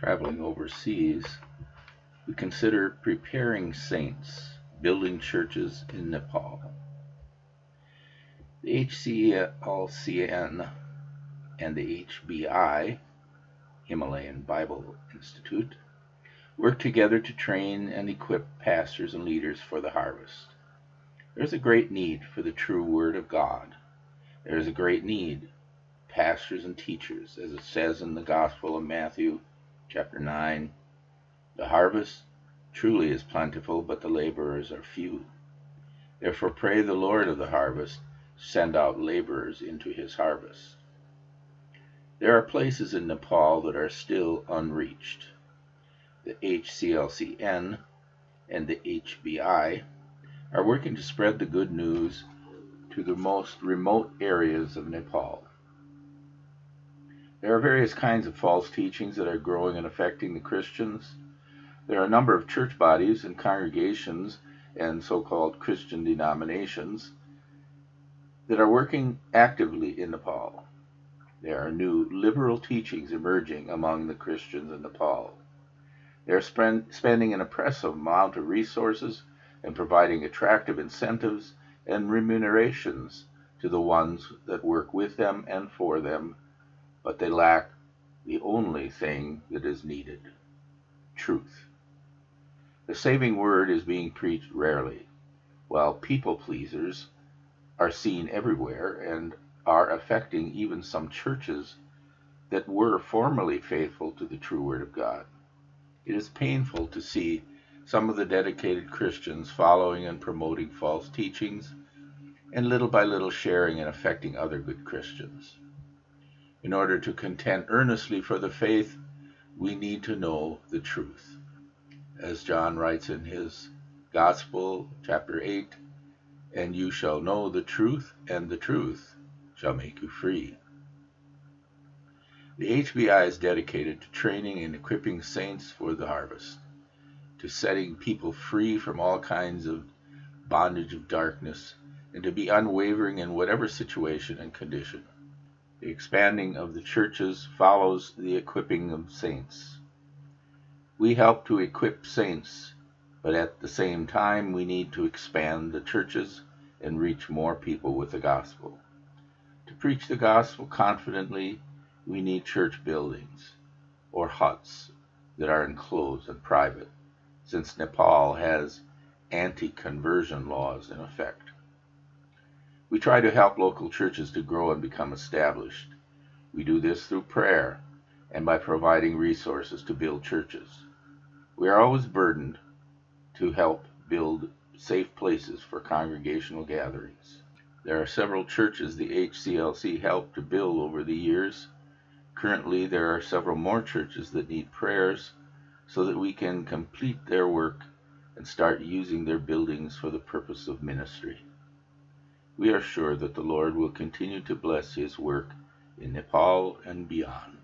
traveling overseas, we consider preparing saints, building churches in Nepal. The HCLCN and the HBI, Himalayan Bible Institute, work together to train and equip pastors and leaders for the harvest. There is a great need for the true Word of God. There is a great need, pastors and teachers, as it says in the Gospel of Matthew, chapter 9. The harvest truly is plentiful, but the laborers are few. Therefore, pray the Lord of the harvest send out laborers into his harvest. There are places in Nepal that are still unreached. The HCLCN and the HBI are working to spread the good news to the most remote areas of Nepal. There are various kinds of false teachings that are growing and affecting the Christians. There are a number of church bodies and congregations and so called Christian denominations that are working actively in Nepal. There are new liberal teachings emerging among the Christians in Nepal. They are spend, spending an oppressive amount of resources and providing attractive incentives and remunerations to the ones that work with them and for them, but they lack the only thing that is needed truth. The saving word is being preached rarely, while people pleasers are seen everywhere and are affecting even some churches that were formerly faithful to the true Word of God. It is painful to see some of the dedicated Christians following and promoting false teachings and little by little sharing and affecting other good Christians. In order to contend earnestly for the faith, we need to know the truth. As John writes in his Gospel, chapter 8, and you shall know the truth, and the truth shall make you free. The HBI is dedicated to training and equipping saints for the harvest, to setting people free from all kinds of bondage of darkness, and to be unwavering in whatever situation and condition. The expanding of the churches follows the equipping of saints. We help to equip saints but at the same time, we need to expand the churches and reach more people with the gospel. To preach the gospel confidently, we need church buildings or huts that are enclosed and private, since Nepal has anti conversion laws in effect. We try to help local churches to grow and become established. We do this through prayer and by providing resources to build churches. We are always burdened to help build safe places for congregational gatherings. There are several churches the HCLC helped to build over the years. Currently, there are several more churches that need prayers so that we can complete their work and start using their buildings for the purpose of ministry. We are sure that the Lord will continue to bless His work in Nepal and beyond.